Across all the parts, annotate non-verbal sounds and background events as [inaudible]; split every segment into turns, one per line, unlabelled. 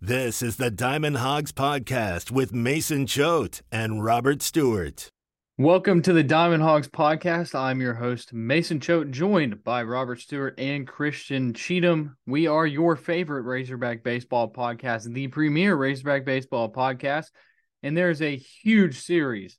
This is the Diamond Hawgs Podcast with Mason Choate and Robert Stewart.
Welcome to the Diamond Hawgs Podcast. I'm your host, Mason Choate, joined by Robert Stewart and Christian Cheatham. We are your favorite Razorback Baseball podcast, the premier Razorback Baseball podcast. And there's a huge series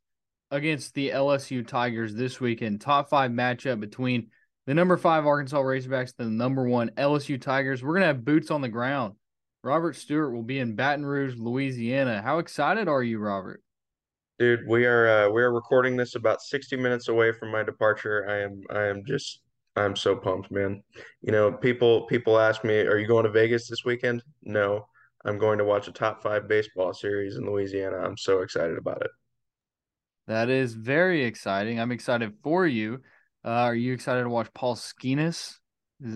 against the LSU Tigers this weekend. Top five matchup between the number five Arkansas Razorbacks and the number one LSU Tigers. We're going to have boots on the ground. Robert Stewart will be in Baton Rouge, Louisiana. How excited are you, Robert?
Dude, we are uh, we are recording this about 60 minutes away from my departure. I am I am just I'm so pumped, man. You know, people people ask me, "Are you going to Vegas this weekend?" No, I'm going to watch a top 5 baseball series in Louisiana. I'm so excited about it.
That is very exciting. I'm excited for you. Uh, are you excited to watch Paul Skenes?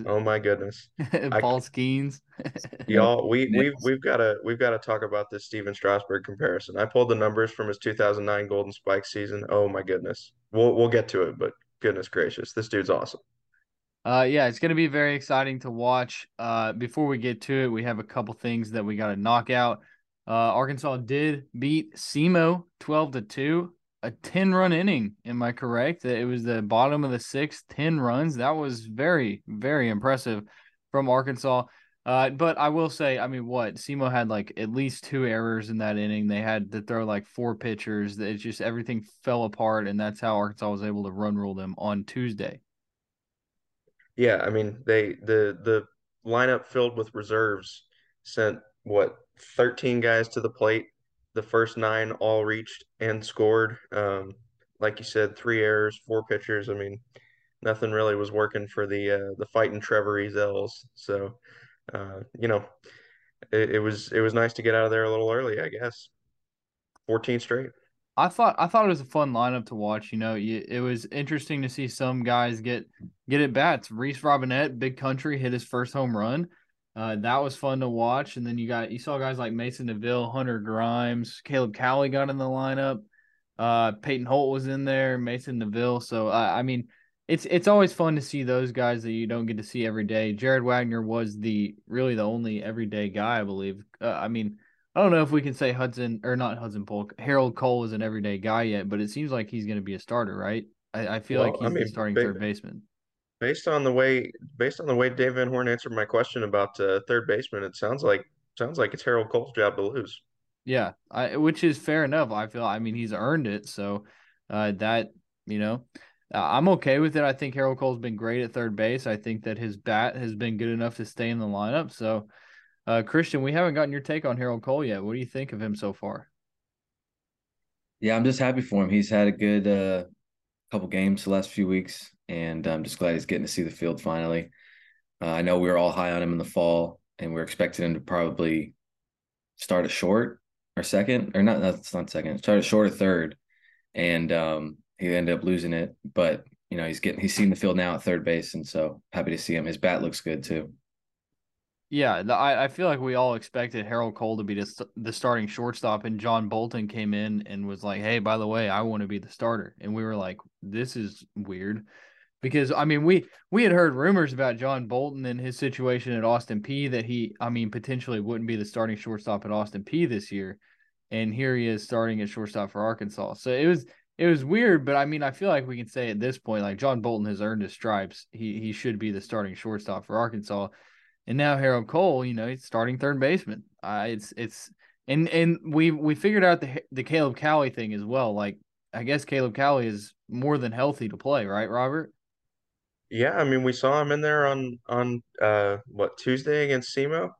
Oh my goodness, [laughs]
Paul Skenes. [laughs]
y'all, we we've we've got to we've got to talk about this Stephen Strasburg comparison. I pulled the numbers from his 2009 Golden Spike season. Oh my goodness, we'll we'll get to it, but goodness gracious, this dude's awesome.
Uh, yeah, it's going to be very exciting to watch. Uh, before we get to it, we have a couple things that we got to knock out. Uh, Arkansas did beat SEMO 12 to 2 a 10 run inning. Am I correct? It was the bottom of the sixth, 10 runs. That was very, very impressive from Arkansas. Uh, but I will say, I mean, what SEMO had like at least two errors in that inning. They had to throw like four pitchers. It's just everything fell apart, and that's how Arkansas was able to run rule them on Tuesday.
Yeah, I mean, they the the lineup filled with reserves sent what 13 guys to the plate the first nine all reached and scored. Um, like you said, three errors, four pitchers. I mean, nothing really was working for the uh, the fighting Trevor Ezels. So, uh, you know, it, it, was it was nice to get out of there a little early, I guess. Fourteen straight.
I thought I thought it was a fun lineup to watch. You know, it was interesting to see some guys get get at bats. Reese Robinette, big country, hit his first home run. Uh, that was fun to watch. And then you got you saw guys like Mason Neville, Hunter Grimes, Caleb Cali got in the lineup. Uh, Peyton Holt was in there, Mason Neville. So uh, I mean, it's it's always fun to see those guys that you don't get to see every day. Jared Wegner was the really the only everyday guy, I believe. Uh, I mean, I don't know if we can say Hudson or not Hudson Polk. Harold Coll is an everyday guy yet, but it seems like he's going to be a starter, right? I, I feel well, like he's I mean, starting big, third baseman
based on the way based on the way Dave Van Horn answered my question about uh, third baseman, it sounds like sounds like it's Harold Coll's job to lose.
Yeah, I, which is fair enough. I feel. I mean, he's earned it. So uh, that you know, uh, I'm okay with it. I think Harold Coll's been great at third base. I think that his bat has been good enough to stay in the lineup. So, uh, Christian, we haven't gotten your take on Harold Coll yet. What do you think of him so far?
Yeah, I'm just happy for him. He's had a good uh, couple games the last few weeks and I'm just glad he's getting to see the field finally. Uh, I know we were all high on him in the fall, and we are expecting him to probably start a short or second, or not. That's not second. Start a short or third, and um, he ended up losing it. But you know, he's getting he's seen the field now at third base, and so happy to see him. His bat looks good too.
Yeah, I, I feel like we all expected Harold Coll to be the, the starting shortstop, and John Bolton came in and was like, "Hey, by the way, I want to be the starter," and we were like, "This is weird." because I mean we we had heard rumors about John Bolton and his situation at Austin Peay that he I mean potentially wouldn't be the starting shortstop at Austin Peay this year, and here he is starting at shortstop for Arkansas. So it was it was weird, but I mean I feel like we can say at this point like John Bolton has earned his stripes. He he should be the starting shortstop for Arkansas, and now Harold Coll, you know, he's starting third baseman. Uh, it's it's and and we we figured out the the Caleb Cali thing as well. Like I guess Caleb Cali is more than healthy to play, right, Robert?
Yeah, I mean, we saw him in there on on uh what Tuesday against SEMO.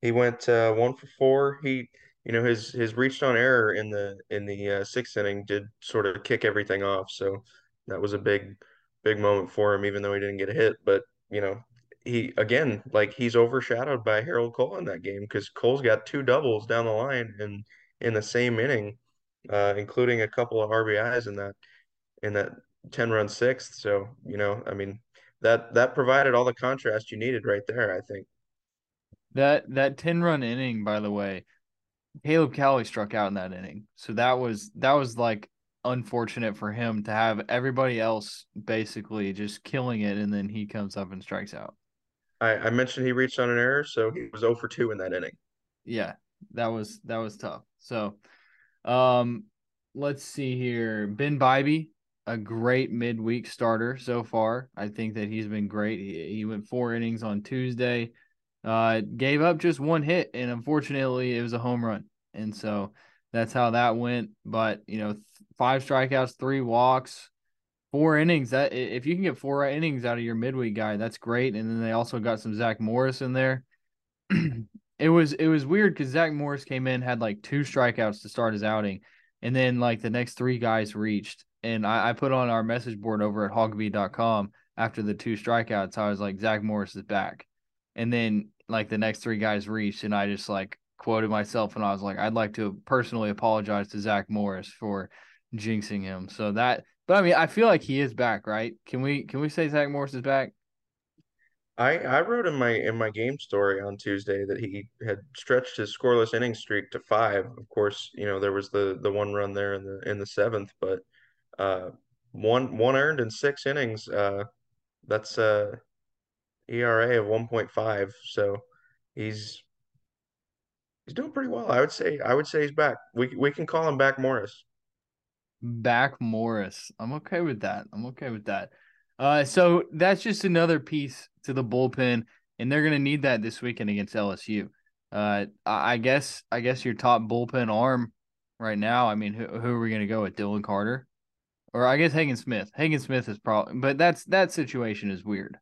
He went uh, one for four. He, you know, his his reached on error in the in the uh, sixth inning did sort of kick everything off. So that was a big big moment for him, even though he didn't get a hit. But you know, he again like he's overshadowed by Harold Coll in that game because Coll's got two doubles down the line and in the same inning, uh, including a couple of RBIs in that in that 10 run sixth. So, you know, I mean, that that provided all the contrast you needed right there, I think.
That that 10 run inning, by the way, Caleb Cali struck out in that inning. So that was that was like unfortunate for him to have everybody else basically just killing it and then he comes up and strikes out.
I, I mentioned he reached on an error, so he was 0 for 2 in that inning.
Yeah. that was that was tough. So, um, let's see here. Ben Bybee, a great midweek starter so far. I think that he's been great. He, he went four innings on Tuesday. Uh, gave up just one hit, and unfortunately, it was a home run. And so that's how that went. But you know, five strikeouts, three walks, four innings. That if you can get four innings out of your midweek guy, that's great. And then they also got some Zach Morris in there. [clears throat] it was it was weird because Zach Morris came in had like two strikeouts to start his outing, and then like the next three guys reached. And I, I put on our message board over at hawgbeat.com after the two strikeouts. I was like, Zach Morris is back. And then like the next three guys reached, and I just like quoted myself, and I was like, I'd like to personally apologize to Zach Morris for jinxing him. So that, but I mean, I feel like he is back, right? Can we can we say Zach Morris is back?
I I wrote in my in my game story on Tuesday that he had stretched his scoreless inning streak to five. Of course, you know there was the the one run there in the in the seventh, but uh, one one earned in six innings. Uh, that's uh ERA of 1.5. So he's he's doing pretty well. I would say I would say he's back. We we can call him back Morris.
Back Morris. I'm okay with that. I'm okay with that. Uh, so that's just another piece to the bullpen, and they're gonna need that this weekend against LSU. Uh, I guess I guess your top bullpen arm right now. I mean, who, who are we gonna go with? Dylan Carter, or I guess Hagen Smith. Hagen Smith is probably, but that's that situation is weird.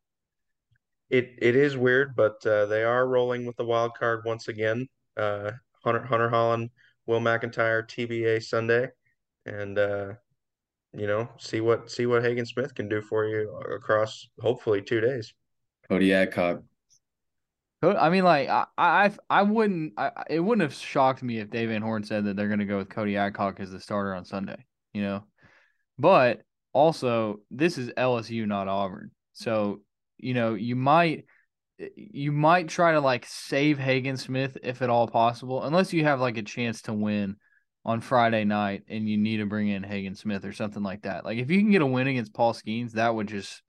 It it is weird, but uh, they are rolling with the wild card once again. Uh, Hunter Hunter Hollan, Will McIntyre, TBA Sunday, and uh, you know see what see what Hagen Smith can do for you across hopefully two days.
Cody Adcock.
I mean, like I, I, I wouldn't. I, it wouldn't have shocked me if Dave Van Horn said that they're going to go with Cody Adcock as the starter on Sunday. You know, but also this is LSU, not Auburn. So you know, you might you might try to like save Hagen Smith if at all possible, unless you have like a chance to win on Friday night and you need to bring in Hagen Smith or something like that. Like if you can get a win against Paul Skenes, that would just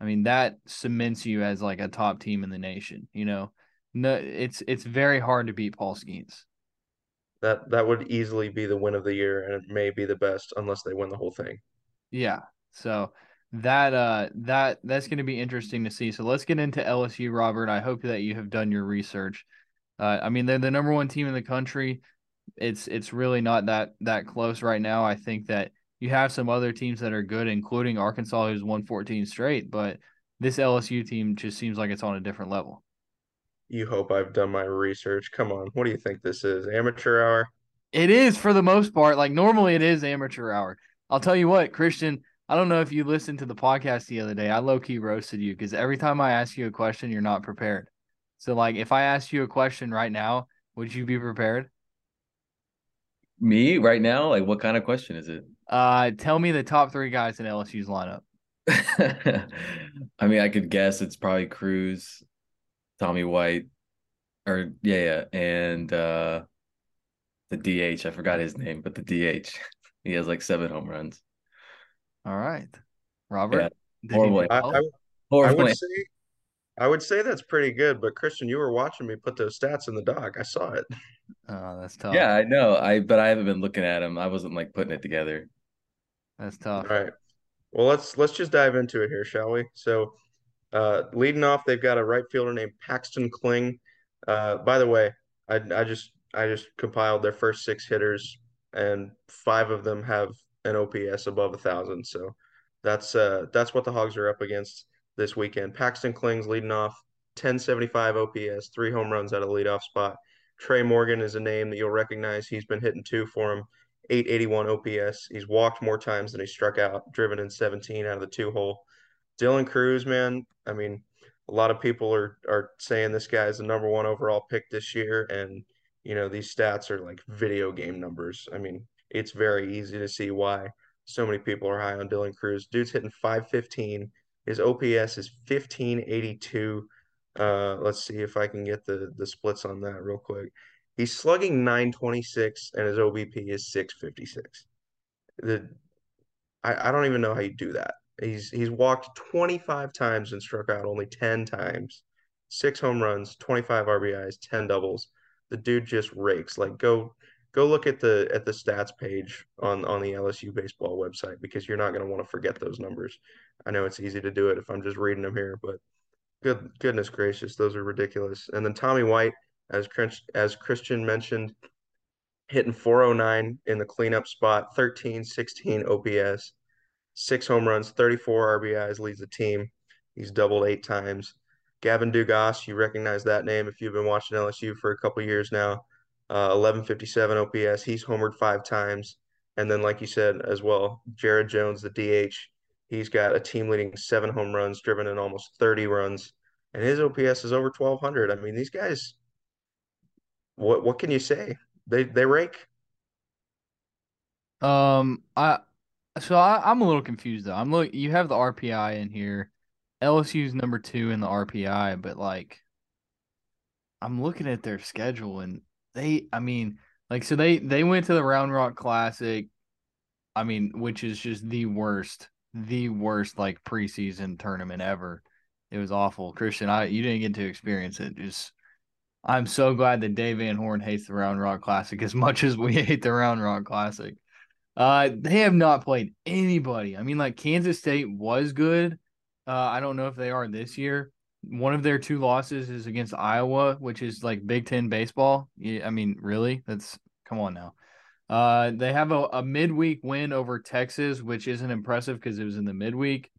I mean, that cements you as like a top team in the nation, you know. No it's it's very hard to beat Paul Skenes.
That that would easily be the win of the year and it may be the best unless they win the whole thing.
Yeah. So that uh that that's going to be interesting to see. So let's get into LSU, Robert. I hope that you have done your research. Uh, I mean, they're the number one team in the country. It's it's really not that that close right now. I think that you have some other teams that are good, including Arkansas, who's won 14 straight. But this LSU team just seems like it's on a different level.
You hope I've done my research. Come on, what do you think this is? Amateur hour?
It is for the most part. Like normally, it is amateur hour. I'll tell you what, Christian I don't know if you listened to the podcast the other day. I low key roasted you because every time I ask you a question, you're not prepared. So, like, if I asked you a question right now, would you be prepared?
Me right now? Like, what kind of question is it?
Uh, tell me the top three guys in LSU's lineup. [laughs]
I mean, I could guess it's probably Crews, Tommy White, or yeah, yeah, and uh the DH. I forgot his name, but the DH. [laughs] he has like seven home runs.
All right, Robert.
Yeah. Horribly.
I, I, I, would say, I would say that's pretty good. But Christian, you were watching me put those stats in the doc. I saw it. [laughs]
Oh, that's tough.
Yeah, I know. I but I haven't been looking at them. I wasn't like putting it together.
That's tough.
All right. Well, let's let's just dive into it here, shall we? So, uh, leading off, they've got a right fielder named Paxton Kling. Uh, by the way, I I just I just compiled their first six hitters, and five of them have an OPS above a thousand. So that's uh that's what the Hogs are up against this weekend. Paxton Kling's leading off 1075 OPS, three home runs at a leadoff spot. Trey Morgan is a name that you'll recognize. He's been hitting two for him, 881 OPS. He's walked more times than he struck out, driven in 17 out of the two hole. Dylan Crews, man, I mean, a lot of people are are saying this guy is the number one overall pick this year, and you know these stats are like video game numbers. I mean, it's very easy to see why so many people are high on Dylan Crews. Dude's hitting 515. His OPS is 1582. Uh, let's see if I can get the the splits on that real quick. He's slugging 926 and his OBP is 656. The I, I don't even know how you do that. He's he's walked 25 times and struck out only 10 times. Six home runs, 25 RBIs, 10 doubles. the dude just rakes. Like go go look at the at the stats page on on the LSU baseball website because you're not going to want to forget those numbers. I know it's easy to do it if I'm just reading them here, but good goodness gracious, those are ridiculous. And then Tommy White, as as Christian mentioned, hitting 409 in the cleanup spot, 13, 16 OPS, six home runs, 34 RBIs, leads the team. He's doubled eight times. Gavin Dugas, you recognize that name if you've been watching LSU for a couple years now. Uh, 1157 OPS. He's homered five times. And then, like you said as well, Jared Jones, the DH, he's got a team leading seven home runs, driven in almost 30 runs, and his OPS is over 1200. I mean, these guys, what what can you say? They they rake.
Um, I so I, I'm a little confused though. I'm look. You have the RPI in here. LSU's number two in the RPI, but like, I'm looking at their schedule and they. I mean, like, so they they went to the Round Rock Classic. I mean, which is just the worst, the worst like preseason tournament ever. It was awful, Christian. I you didn't get to experience it. Just I'm so glad that Dave Van Horn hates the Round Rock Classic as much as we [laughs] hate the Round Rock Classic. Uh, they have not played anybody. I mean, like Kansas State was good. Uh, I don't know if they are this year. One of their two losses is against Iowa, which is like Big Ten baseball. I mean, really? That's come on now. Uh, they have a, a midweek win over Texas, which isn't impressive because it was in the midweek.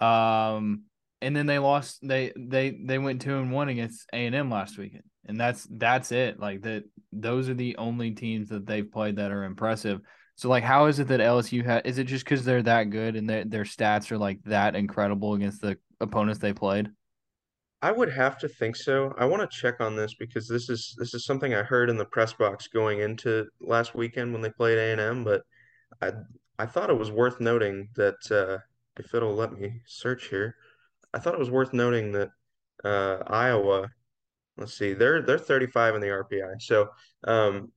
Um, and then they lost. They they they went two and one against A and M last weekend, and that's that's it. Like that, those are the only teams that they've played that are impressive. So like, how is it that LSU had? Is it just because they're that good and their their stats are like that incredible against the opponents they played?
I would have to think so. I want to check on this because this is this is something I heard in the press box going into last weekend when they played A and M. But I I thought it was worth noting that uh, if it'll let me search here, I thought it was worth noting that uh, Iowa. Let's see, they're they're 35 in the RPI. So um,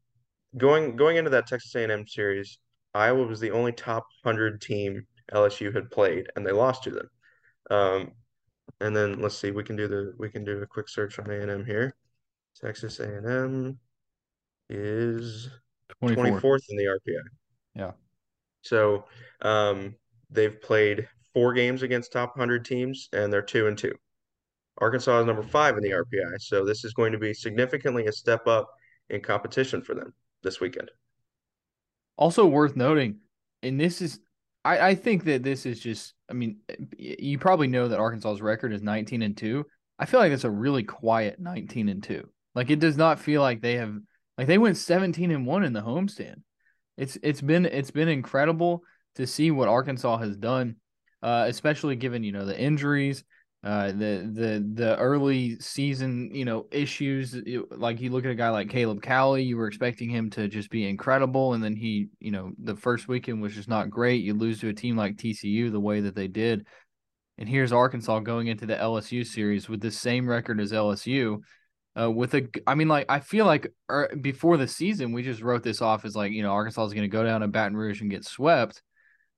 going going into that Texas A&M series, Iowa was the only top hundred team LSU had played, and they lost to them. Um, and then let's see, we can do the we can do a quick search on A&M here. Texas A&M is 24th, 24th in the RPI.
Yeah.
So um, they've played four games against top 100 teams, and they're two and two. Arkansas is number five in the RPI, so this is going to be significantly a step up in competition for them this weekend.
Also worth noting, and this is, I, I think that this is just, I mean, you probably know that Arkansas's record is 19 and 2. I feel like it's a really quiet 19 and 2. Like it does not feel like they have, like they went 17 and 1 in the homestand. It's it's been it's been incredible to see what Arkansas has done, uh, especially given you know the injuries uh, the the the early season you know issues like you look at a guy like Caleb Cali you were expecting him to just be incredible and then he you know the first weekend was just not great. You lose to a team like TCU the way that they did. And here's Arkansas going into the LSU series with the same record as LSU uh, with a I mean like I feel like er, before the season we just wrote this off as like you know Arkansas is going to go down to Baton Rouge and get swept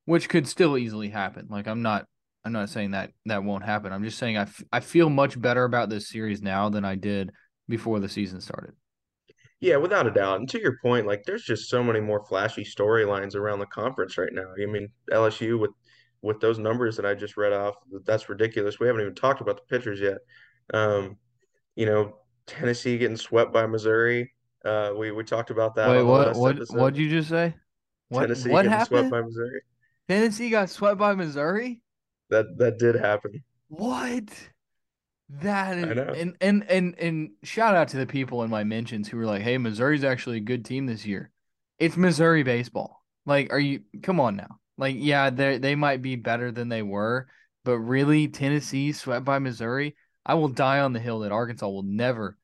which could still easily happen. Like I'm not I'm not saying that that won't happen. I'm just saying I, f- I feel much better about this series now than I did before the season started.
Yeah, without a doubt. And to your point, like there's just so many more flashy storylines around the conference right now. I mean, LSU with with those numbers that I just read off, that's ridiculous. We haven't even talked about the pitchers yet. Um, you know, Tennessee getting swept by Missouri. Uh, we we talked about that.
Wait, what? What? What did you just say?
What? Tennessee what getting happened? swept by Missouri.
Tennessee got swept by Missouri.
That that did happen.
What? That is, and and and and shout out to the people in my mentions who were like, "Hey, Missouri's actually a good team this year." It's Missouri baseball. Like, are you? Come on now. Like, yeah, they they might be better than they were, but really, Tennessee swept by Missouri. I will die on the hill that Arkansas will never,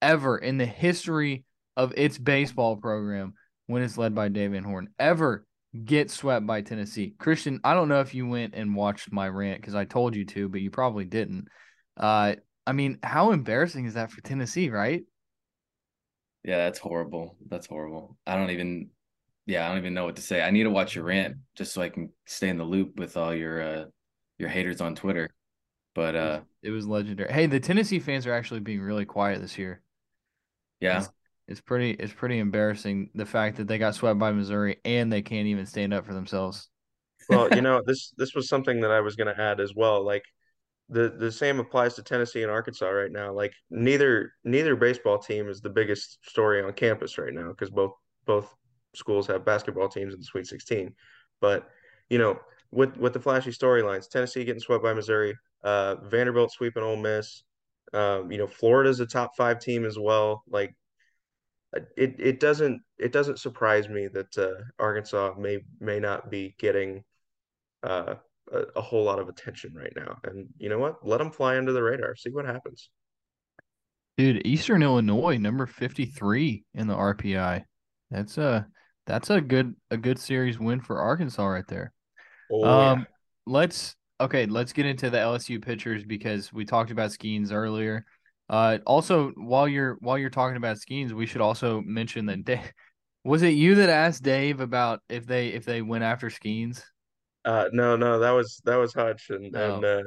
ever in the history of its baseball program, when it's led by Dave Van Horn, ever get swept by Tennessee. Christian, I don't know if you went and watched my rant because I told you to, but you probably didn't. Uh, I mean, how embarrassing is that for Tennessee, right?
Yeah, that's horrible. That's horrible. I don't even yeah, I don't even know what to say. I need to watch your rant just so I can stay in the loop with all your uh your haters on Twitter. But uh
it was legendary. Hey, the Tennessee fans are actually being really quiet this year.
Yeah.
It's pretty it's pretty embarrassing the fact that they got swept by Missouri and they can't even stand up for themselves.
Well, you [laughs] know, this this was something that I was going to add as well. Like the the same applies to Tennessee and Arkansas right now. Like neither neither baseball team is the biggest story on campus right now because both both schools have basketball teams in the Sweet 16. But you know, with with the flashy storylines, Tennessee getting swept by Missouri, uh, Vanderbilt sweeping Ole Miss. Um, you know, Florida's a top five team as well. Like it it doesn't it doesn't surprise me that uh, Arkansas may may not be getting uh, a, a, whole lot of attention right now. And you know what? Let them fly under the radar. See what happens.
Dude, Eastern Illinois, number fifty three in the RPI. That's a that's a good a good series win for Arkansas right there. Oh, um, yeah. let's okay, let's get into the LSU pitchers because we talked about Skenes earlier. Uh, also, while you're while you're talking about Skenes, we should also mention that Dave, [laughs] was it you that asked Dave about if they if they went after Skenes?
Uh, no, no, that was that was Hutch and oh. and uh,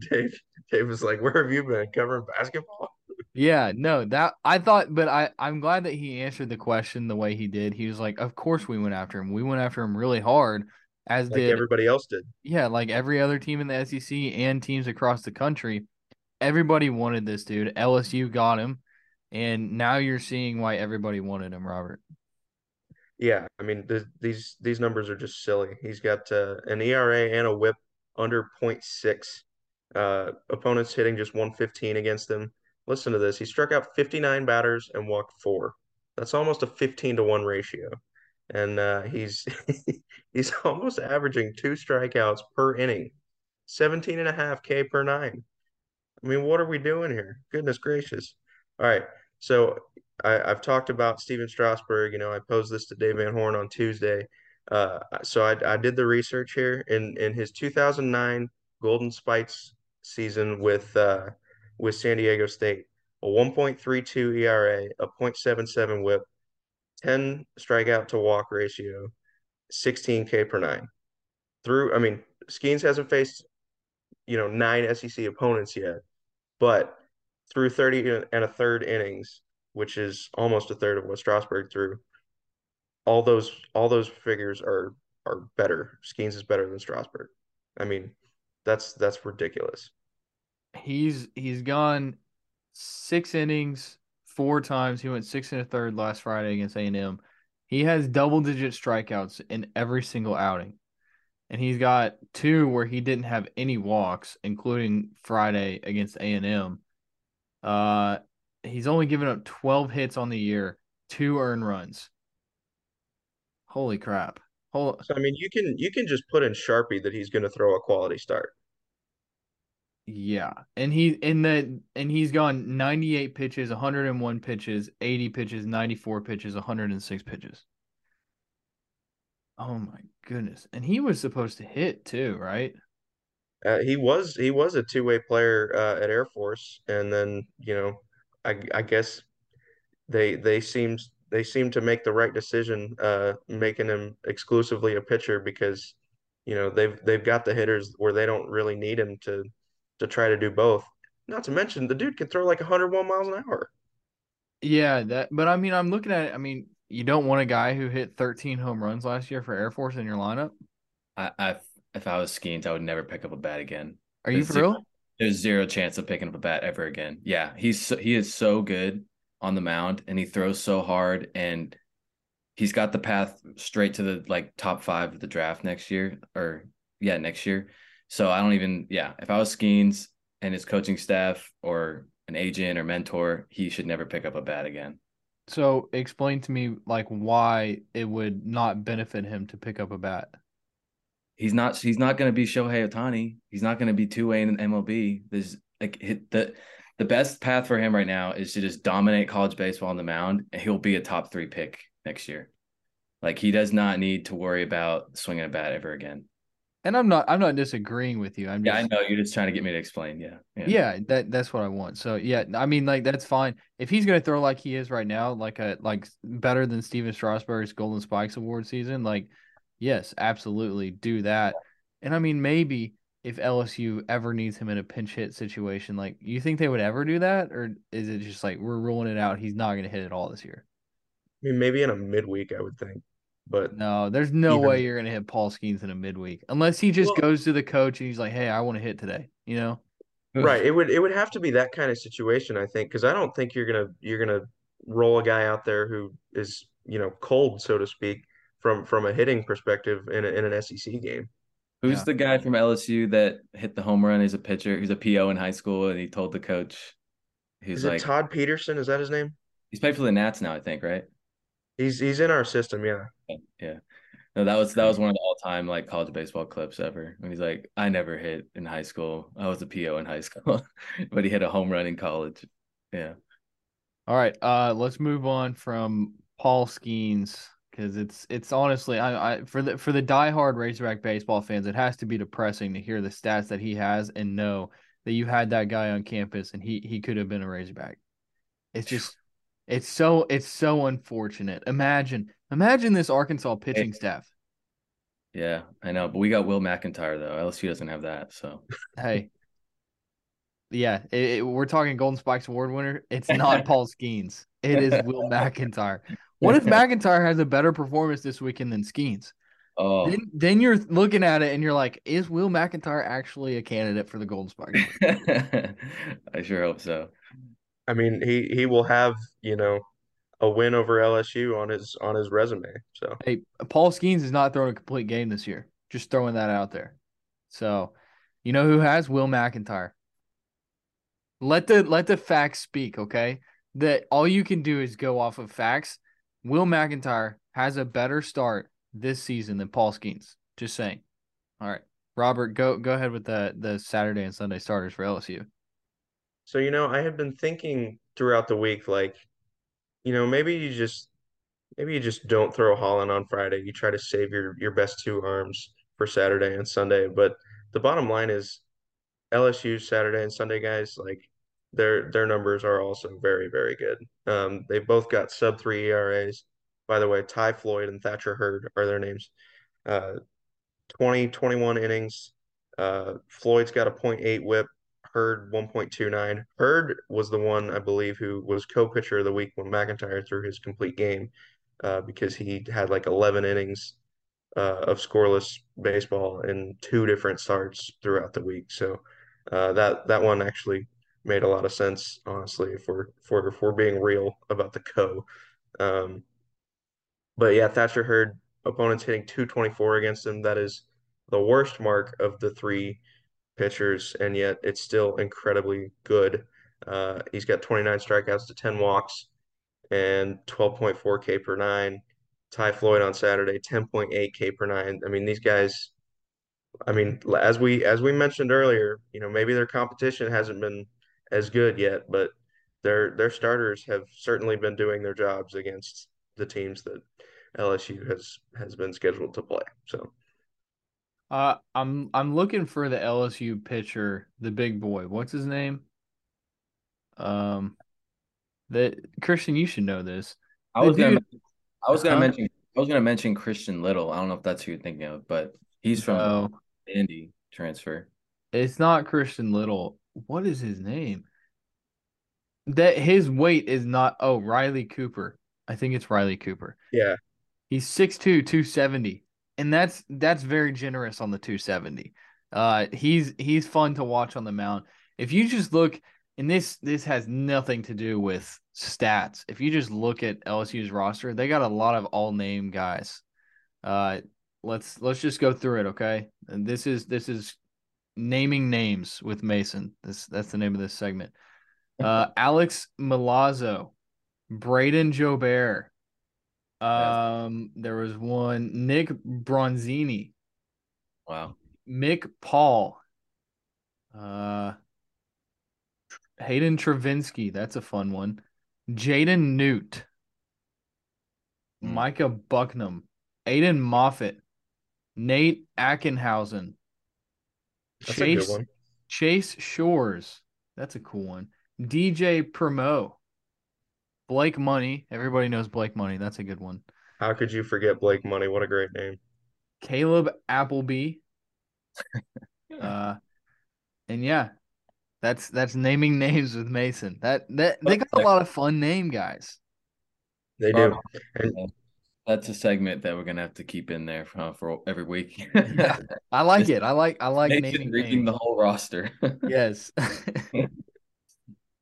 [laughs] Dave. Dave was like, "Where have you been covering basketball?"
Yeah, no, that I thought, but I I'm glad that he answered the question the way he did. He was like, "Of course we went after him. We went after him really hard, as like did
everybody else did."
Yeah, like every other team in the SEC and teams across the country everybody wanted this dude. LSU got him, and now you're seeing why everybody wanted him, Robert.
Yeah, I mean th- these these numbers are just silly. He's got uh, an ERA and a WHIP under 0.6. Uh, opponents hitting just 115 against him. Listen to this. He struck out 59 batters and walked four. That's almost a 15 to 1 ratio. And uh, he's [laughs] he's almost averaging two strikeouts per inning. 17 and a half K per nine. I mean, what are we doing here? Goodness gracious. All right. So I, have talked about Stephen Strasburg. You know, I posed this to Dave Van Horn on Tuesday. Uh, so I, I did the research here in in his 2009 Golden Spikes season with uh, with San Diego State, a 1.32 ERA, a 0.77 WHIP, 10 strikeout to walk ratio, 16 K per nine. Through, I mean, Skenes hasn't faced you know nine SEC opponents yet, but through 30 and a third innings, which is almost a third of what Strasburg threw, all those all those figures are are better. Skenes is better than Strasburg. I mean, that's that's ridiculous.
He's he's gone six innings four times. He went six and a third last Friday against A and M. He has double digit strikeouts in every single outing and he's got two where he didn't have any walks, including Friday against A and M. Uh, he's only given up twelve hits on the year, two earned runs. Holy crap!
Holy... So I mean, you can you can just put in Sharpie that he's going to throw a quality start.
Yeah, and he in the and he's gone ninety eight pitches, one hundred and one pitches, eighty pitches, ninety four pitches, one hundred and six pitches. Oh my goodness! And he was supposed to hit too, right?
Uh, he was he was a two way player uh, at Air Force, and then you know, I I guess they they seemed they seemed to make the right decision, uh, making him exclusively a pitcher because you know they've they've got the hitters where they don't really need him to to try to do both. Not to mention the dude can throw like 101 miles an hour.
Yeah, that. But I mean, I'm looking at it. I mean, you don't want a guy who hit 13 home runs last year for Air Force in your lineup.
I, I if I was Skenes, I would never pick up a bat again.
Are you for zero, real?
There's zero chance of picking up a bat ever again. Yeah, he's so, he is so good on the mound, and he throws so hard, and he's got the path straight to the like top five of the draft next year, or yeah, next year. So I don't even yeah. If I was Skenes and his coaching staff or an agent or mentor, he should never pick up a bat again.
So explain to me like why it would not benefit him to pick up a bat.
He's not. He's not going to be Shohei Ohtani. He's not going to be two way in MLB. There's like the the best path for him right now is to just dominate college baseball on the mound, and he'll be a top three pick next year. Like he does not need to worry about swinging a bat ever again.
And I'm not I'm not disagreeing with you. I'm
just,
yeah,
I know you're just trying to get me to explain. Yeah,
yeah, yeah. That that's what I want. So yeah, I mean like that's fine. If he's gonna throw like he is right now, like a like better than Stephen Strasburg's Golden Spikes Award season, like yes, absolutely do that. And I mean maybe if LSU ever needs him in a pinch hit situation, like you think they would ever do that, or is it just like we're ruling it out? He's not gonna hit it all this year.
I mean, maybe in a midweek, I would think. But
No, there's no
Even-
way you're gonna hit Paul Skenes in a midweek unless he just
Well-
goes to the coach and he's like, "Hey, I want to hit today." You know?
right, it would it would have to be that kind of situation, I think, because I don't think you're gonna you're gonna roll a guy out there who is, you know, cold, so to speak, from from a hitting perspective in a, in an SEC game.
Who's
Yeah.
the guy from LSU that hit the home run? He's a pitcher. He's a PO in high school, and he told the coach, he's
Is
like,
it Todd Peterson? Is that his name?
he's played for the Nats now, I think, right?
He's he's in our system, yeah.
Yeah. No, that was that was one of the all time like college baseball clips ever. When he's like, I never hit in high school. I was a PO in high [laughs] school, but he hit a home run in college. Yeah.
All right, uh, let's move on from Paul Skenes because it's it's honestly I, I for the for the diehard Razorback baseball fans, it has to be depressing to hear the stats that he has and know that you had that guy on campus and he he could have been a Razorback. It's just it's so it's so unfortunate. Imagine imagine this Arkansas pitching staff.
Yeah, I know. But we got Will McIntyre though. LSU doesn't have that. So [laughs]
Hey. Yeah, it, it- we're talking Golden Spikes Award winner. It's not [laughs] Paul Skenes. It is Will McIntyre. What if [laughs] McIntyre has a better performance this weekend than Skenes?
oh
Then, then you're looking at it and you're like, is Will McIntyre actually a candidate for the Golden Spikes?
I sure hope so.
I mean, he he will have, you know, a win over LSU on his on his resume. So
hey, Paul Skenes is not throwing a complete game this year. Just throwing that out there. So, you know who has Will McIntyre? Let the let the facts speak, okay? That all you can do is go off of facts. Will McIntyre has a better start this season than Paul Skenes. Just saying. All right. Robert, go go ahead with the the Saturday and Sunday starters for LSU.
So, you know, I had been thinking throughout the week, like, you know, maybe you just maybe you just don't throw Hollan on Friday. You try to save your your best two arms for Saturday and Sunday. But the bottom line is LSU Saturday and Sunday guys, like their their numbers are also very, very good. Um, they both got sub three ERAs. By the way, Ty Floyd and Thatcher Hurd are their names. Uh, 20, 21 innings. Uh, Floyd's got a 0.8 whip. Hurd 1.29. Hurd was the one, I believe, who was co-pitcher of the week when McIntyre threw his complete game uh, because he had like 11 innings uh, of scoreless baseball in two different starts throughout the week. So uh, that that one actually made a lot of sense, honestly, if we're we're, if we're being real about the co. Um, but yeah, Thatcher Hurd opponents hitting 224 against him. That is the worst mark of the three pitchers, and yet it's still incredibly good. Uh, he's got 29 strikeouts to 10 walks and 12.4 K per nine. Ty Floyd on Saturday, 10.8 K per nine. I mean, these guys, I mean, as we as we mentioned earlier, you know, maybe their competition hasn't been as good yet, but their their starters have certainly been doing their jobs against the teams that LSU has has been scheduled to play. So
Uh, I'm I'm looking for the LSU pitcher, the big boy. What's his name? Um, that Christian, you should know this.
I
The
was gonna
dude-
I was gonna
Huh?
mention I was gonna mention Christian Little. I don't know if that's who you're thinking of, but he's from
No,
Indy transfer.
it's not Christian Little. What is his name? That his weight is not. Oh, Riley Cooper. I think it's Riley Cooper.
yeah,
He's 6'2", 270. And that's that's very generous on the 270. Uh he's he's fun to watch on the mound. If you just look and this this has nothing to do with stats. If you just look at LSU's roster, they got a lot of all name guys. Uh let's let's just go through it, okay? And this is this is naming names with Mason. This that's the name of this segment. Uh Alex Milazzo, Brayden Jobert, um, there was one Nick Bronzini,
Wow.
Mick Paul, uh, Hayden Travinski. That's a fun one. Jaden Newt,
Hmm.
Micah Bucknam, Aiden Moffett, Nate Ackenhausen,
that's
Chase
a good one.
Chase Shores. That's a cool one. DJ Primo, Blake Money. Everybody knows Blake Money. That's a good one.
How could you forget Blake Money? What a great name.
Caleb Appleby. [laughs] Uh, and yeah, that's that's naming [laughs] names with Mason. That that they got a lot of fun name guys.
They do.
Um,
That's a segment that we're gonna have to keep in there for, for every week.
yeah, [laughs] I like it. I like I like
Mason
naming
reading
names.
the whole roster.
Yes.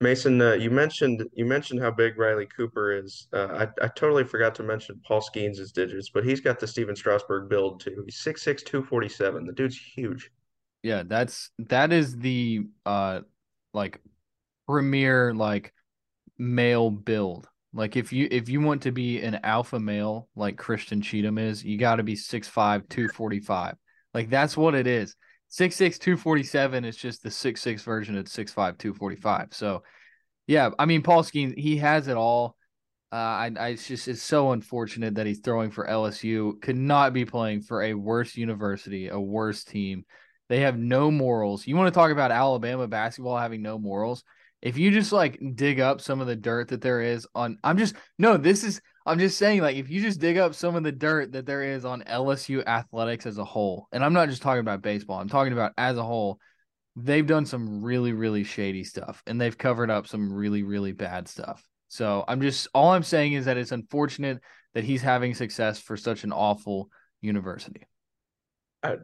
Mason, uh, you mentioned you mentioned how big Riley Cooper is. Uh, I I totally forgot to mention Paul Skenes' digits, but he's got the Stephen Strasburg build too. He's 6'6", 247. The dude's huge.
Yeah, that's that is the uh like premier like male build. Like if you if you want to be an alpha male like Christian Cheatham is, you got to be 6'5", 245. Like that's what it is. 6'6", 247 is just the 6'6 version of six five two forty five. So yeah, I mean Paul Skenes, he has it all. Uh, I, I it's just it's so unfortunate that he's throwing for LSU. Could not be playing for a worse university, a worse team. They have no morals. You want to talk about Alabama basketball having no morals? If you just like dig up some of the dirt that there is on, I'm just no. This is I'm just saying like if you just dig up some of the dirt that there is on LSU athletics as a whole, and I'm not just talking about baseball. I'm talking about as a whole. They've done some really really shady stuff, and they've covered up some really really bad stuff. So I'm just all I'm saying is that it's unfortunate that he's having success for such an awful university.
I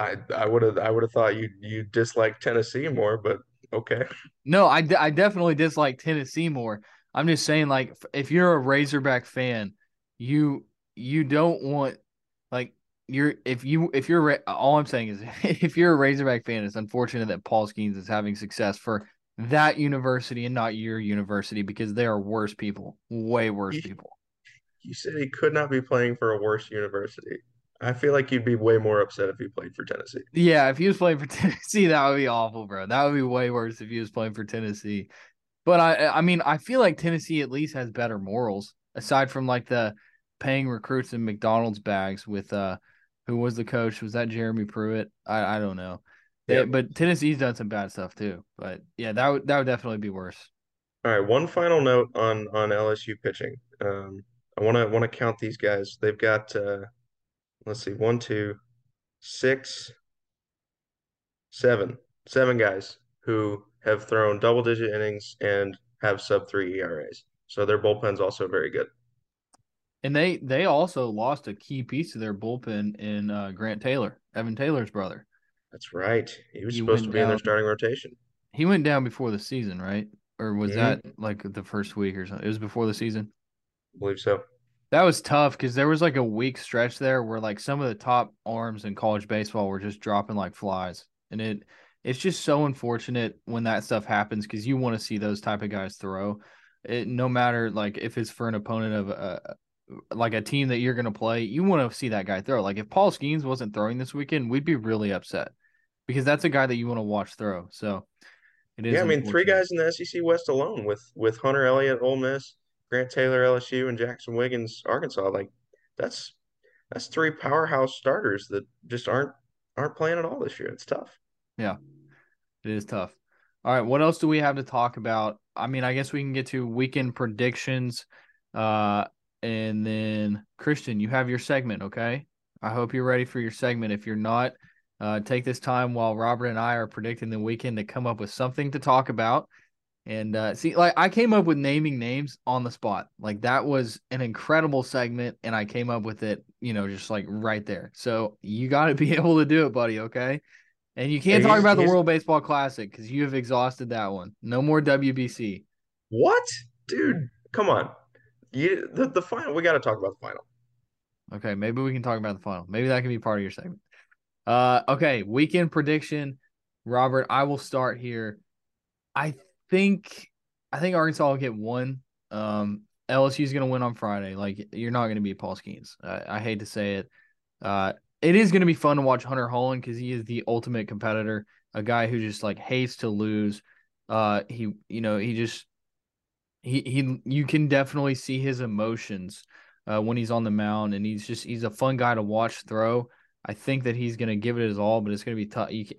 I I would have I would have thought you you dislike Tennessee more, but okay.
No, I, I definitely dislike Tennessee more. I'm just saying, like, if you're a Razorback fan, you you don't want like you're if you if you're all I'm saying is [laughs] if you're a Razorback fan, it's unfortunate that Paul Skenes is having success for that university and not your university because they are worse people, way worse
You,
people.
you said he could not be playing for a worse university. I feel like you'd be way more upset if he played for Tennessee.
Yeah, if he was playing for [laughs] Tennessee, that would be awful, bro. That would be way worse if he was playing for Tennessee. But I I mean, I feel like Tennessee at least has better morals, aside from like the paying recruits in McDonald's bags with uh who was the coach? Was that Jeremy Pruitt? I, I don't know. They,
Yep.
but Tennessee's done some bad stuff too. But yeah, that would that would definitely be worse.
All right, one final note on on LSU pitching. Um, I want to want to count these guys. They've got uh, let's see, one, two, six, seven, seven guys who have thrown double digit innings and have sub three ERAs. So their bullpen's also very good.
And they they also lost a key piece of their bullpen in uh, Grant Taylor, Evan Taylor's brother.
That's right. He was
He
supposed to be in their starting rotation.
He went down before the season, right? Or was
Mhm.
that like the first week or something? It was before the season.
I believe so.
That was tough because there was like a week stretch there where like some of the top arms in college baseball were just dropping like flies, and it it's just so unfortunate when that stuff happens because you want to see those type of guys throw. It no matter like if it's for an opponent of a like a team that you're going to play, you want to see that guy throw. Like if Paul Skenes wasn't throwing this weekend, we'd be really upset because that's a guy that you want to watch throw. So it is.
Yeah, I mean, three guys in the SEC West alone with with Hunter Elliott, Ole Miss, Grant Taylor, LSU, and Jaxon Wiggins, Arkansas. Like that's that's three powerhouse starters that just aren't aren't playing at all this year. It's tough.
Yeah, it is tough. All right, what else do we have to talk about? I mean, I guess we can get to weekend predictions. Uh, and then Christian, you have your segment, okay? I hope you're ready for your segment. If you're not, uh, take this time while Robert and I are predicting the weekend to come up with something to talk about. And uh, see, like I came up with naming names on the spot. Like that was an incredible segment, and I came up with it, you know, just like right there. So you got to [laughs] be able to do it, buddy. Okay. And you can't talk about the World Baseball Classic because you have exhausted that one. No more WBC.
What, dude? Come on. You the, the final. We got to talk about the final.
Okay, maybe we can talk about the final. Maybe that can be part of your segment. Uh, okay, weekend prediction. Robert, I will start here. I think I think Arkansas will get one. Um, LSU is going to win on Friday. Like you're not going to be Paul Skenes. I, I hate to say it. Uh, it is going to be fun to watch Hunter Hollan because he is the ultimate competitor. A guy who just like hates to lose. Uh, he you know he just he he you can definitely see his emotions uh, when he's on the mound, and he's just he's a fun guy to watch throw. I think that he's going to give it his all, but it's going to be tough. You can,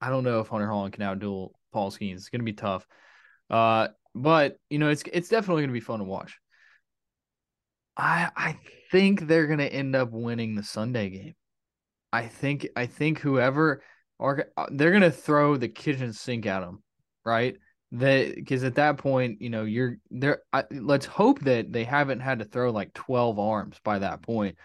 I don't know if Hunter Hollan can outduel Paul Skenes. It's going to be tough. Uh, but you know, it's it's definitely going to be fun to watch. I I think they're going to end up winning the Sunday game. I think I think whoever are they're to throw the kitchen sink at them, right? They because at that point, you know, you're there. Let's hope that they haven't had to throw like twelve arms by that point,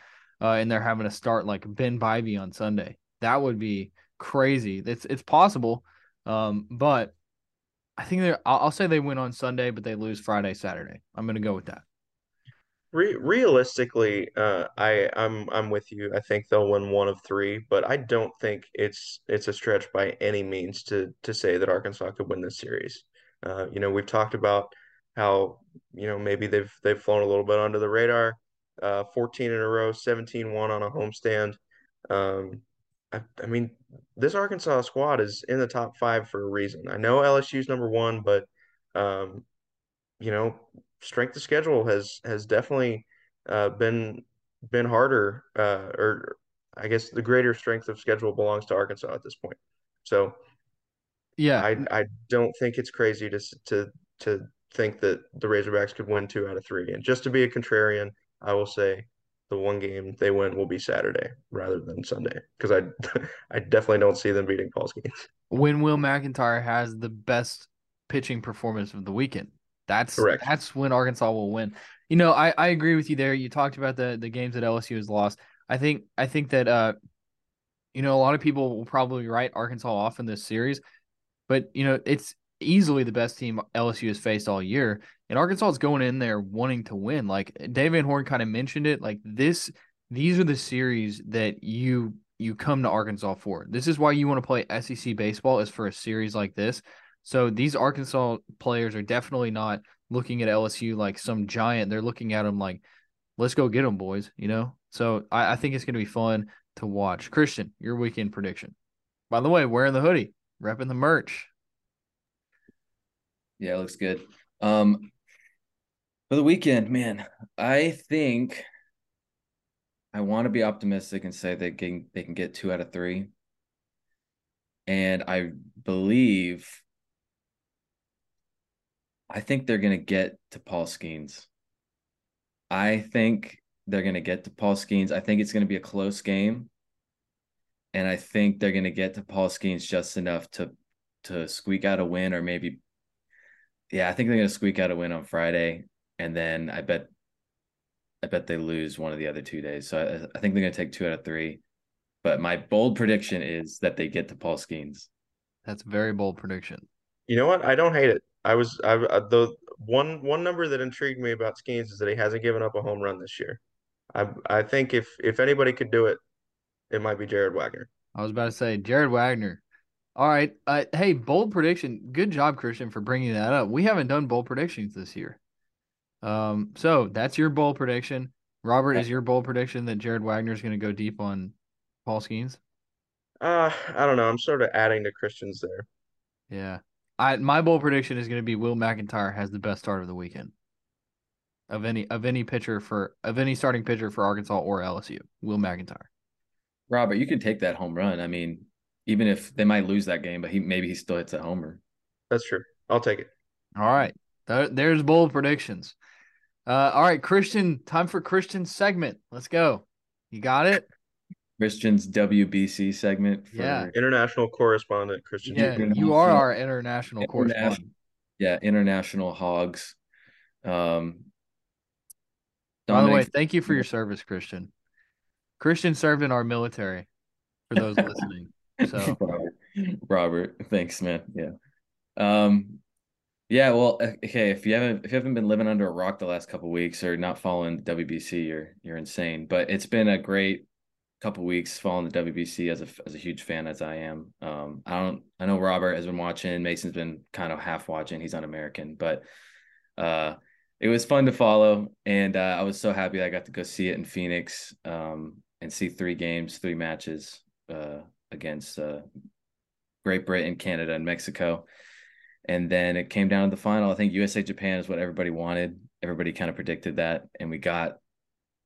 uh, and they're having to start like Ben Bybee on Sunday. That would be crazy. It's it's possible, um, but I think they're. I'll, I'll say they win on Sunday, but they lose Friday, Saturday. I'm gonna go with that.
Re realistically, uh, I I'm I'm with you. I think they'll win one of three, but I don't think it's it's a stretch by any means to to say that Arkansas could win this series. Uh, you know, we've talked about how you know maybe they've they've flown a little bit under the radar. Uh, 14 in a row, 17-1 on a homestand. Um, I, I mean, this Arkansas squad is in the top five for a reason. I know LSU's number one, but um, you know, strength of schedule has has definitely uh, been been harder, uh, or I guess the greater strength of schedule belongs to Arkansas at this point. So,
yeah,
I I don't think it's crazy to to to think that the Razorbacks could win two out of three. And just to be a contrarian, I will say the one game they win will be Saturday rather than Sunday because I [laughs] I definitely don't see them beating Paul Skenes.
When Will McIntyre has the best pitching performance of the weekend. That's Correct. that's when Arkansas will win. You know, I, I agree with you there. You talked about the the games that LSU has lost. I think I think that uh you know a lot of people will probably write Arkansas off in this series, but you know it's easily the best team LSU has faced all year, and Arkansas is going in there wanting to win. Like Dave Van Horn kind of mentioned it. Like this, these are the series that you you come to Arkansas for. This is why you want to play SEC baseball is for a series like this so these Arkansas players are definitely not looking at LSU like some giant. They're looking at them like, let's go get them, boys. You know. So I, I think it's going to be fun to watch. Christian, your weekend prediction. By the way, wearing the hoodie, repping the merch.
Yeah, it looks good. Um, for the weekend, man, I think I want to be optimistic and say they can they can get two out of three. And I believe I think they're going to get to Paul Skenes. I think they're going to get to Paul Skenes. I think it's going to be a close game. And I think they're going to get to Paul Skenes just enough to to squeak out a win or maybe yeah, I think they're going to squeak out a win on Friday and then I bet I bet they lose one of the other two days. So I, I think they're going to take 2 out of 3. But my bold prediction is that they get to Paul Skenes.
That's a very bold prediction.
You know what? I don't hate it. I was I uh, the one one number that intrigued me about Skenes is that he hasn't given up a home run this year. I I think if if anybody could do it, it might be Jared Wegner.
I was about to say Jared Wegner. All right. Uh, hey, bold prediction. Good job, Christian, for bringing that up. We haven't done bold predictions this year. Um, so that's your bold prediction. Robert, is your bold prediction that Jared Wegner is going to go deep on Paul Skenes?
Uh, I don't know. I'm sort of adding to Christian's there.
Yeah. I my bold prediction is going to be Will McIntyre has the best start of the weekend of any of any pitcher for of any starting pitcher for Arkansas or LSU. Will McIntyre.
Robert, you can take that home run. I mean, even if they might lose that game, but he maybe he still hits a homer.
That's true. I'll take it.
All right, there's bold predictions. Uh, all right, Christian. Time for Christian's segment. Let's go. You got it.
Christian's WBC segment.
For, yeah,
international correspondent Christian.
Yeah, you are our international, international correspondent.
Yeah, international hogs. Um,
By the way, thank you for your service, Christian. Christian served in our military. For those [laughs] listening, so
Robert, Robert, thanks, man. Yeah. Um, yeah, well, okay. If you haven't if you haven't been living under a rock the last couple weeks or not following WBC, you're you're insane. But it's been a great couple weeks following the WBC as a as a huge fan as I am. Um, I don't I know Robert has been watching. Mason's been kind of half watching. He's un American, but uh, it was fun to follow, and uh, I was so happy I got to go see it in Phoenix um, and see three games, three matches uh, against uh, Great Britain, Canada, and Mexico. And then it came down to the final. I think USA Japan is what everybody wanted. Everybody kind of predicted that, and we got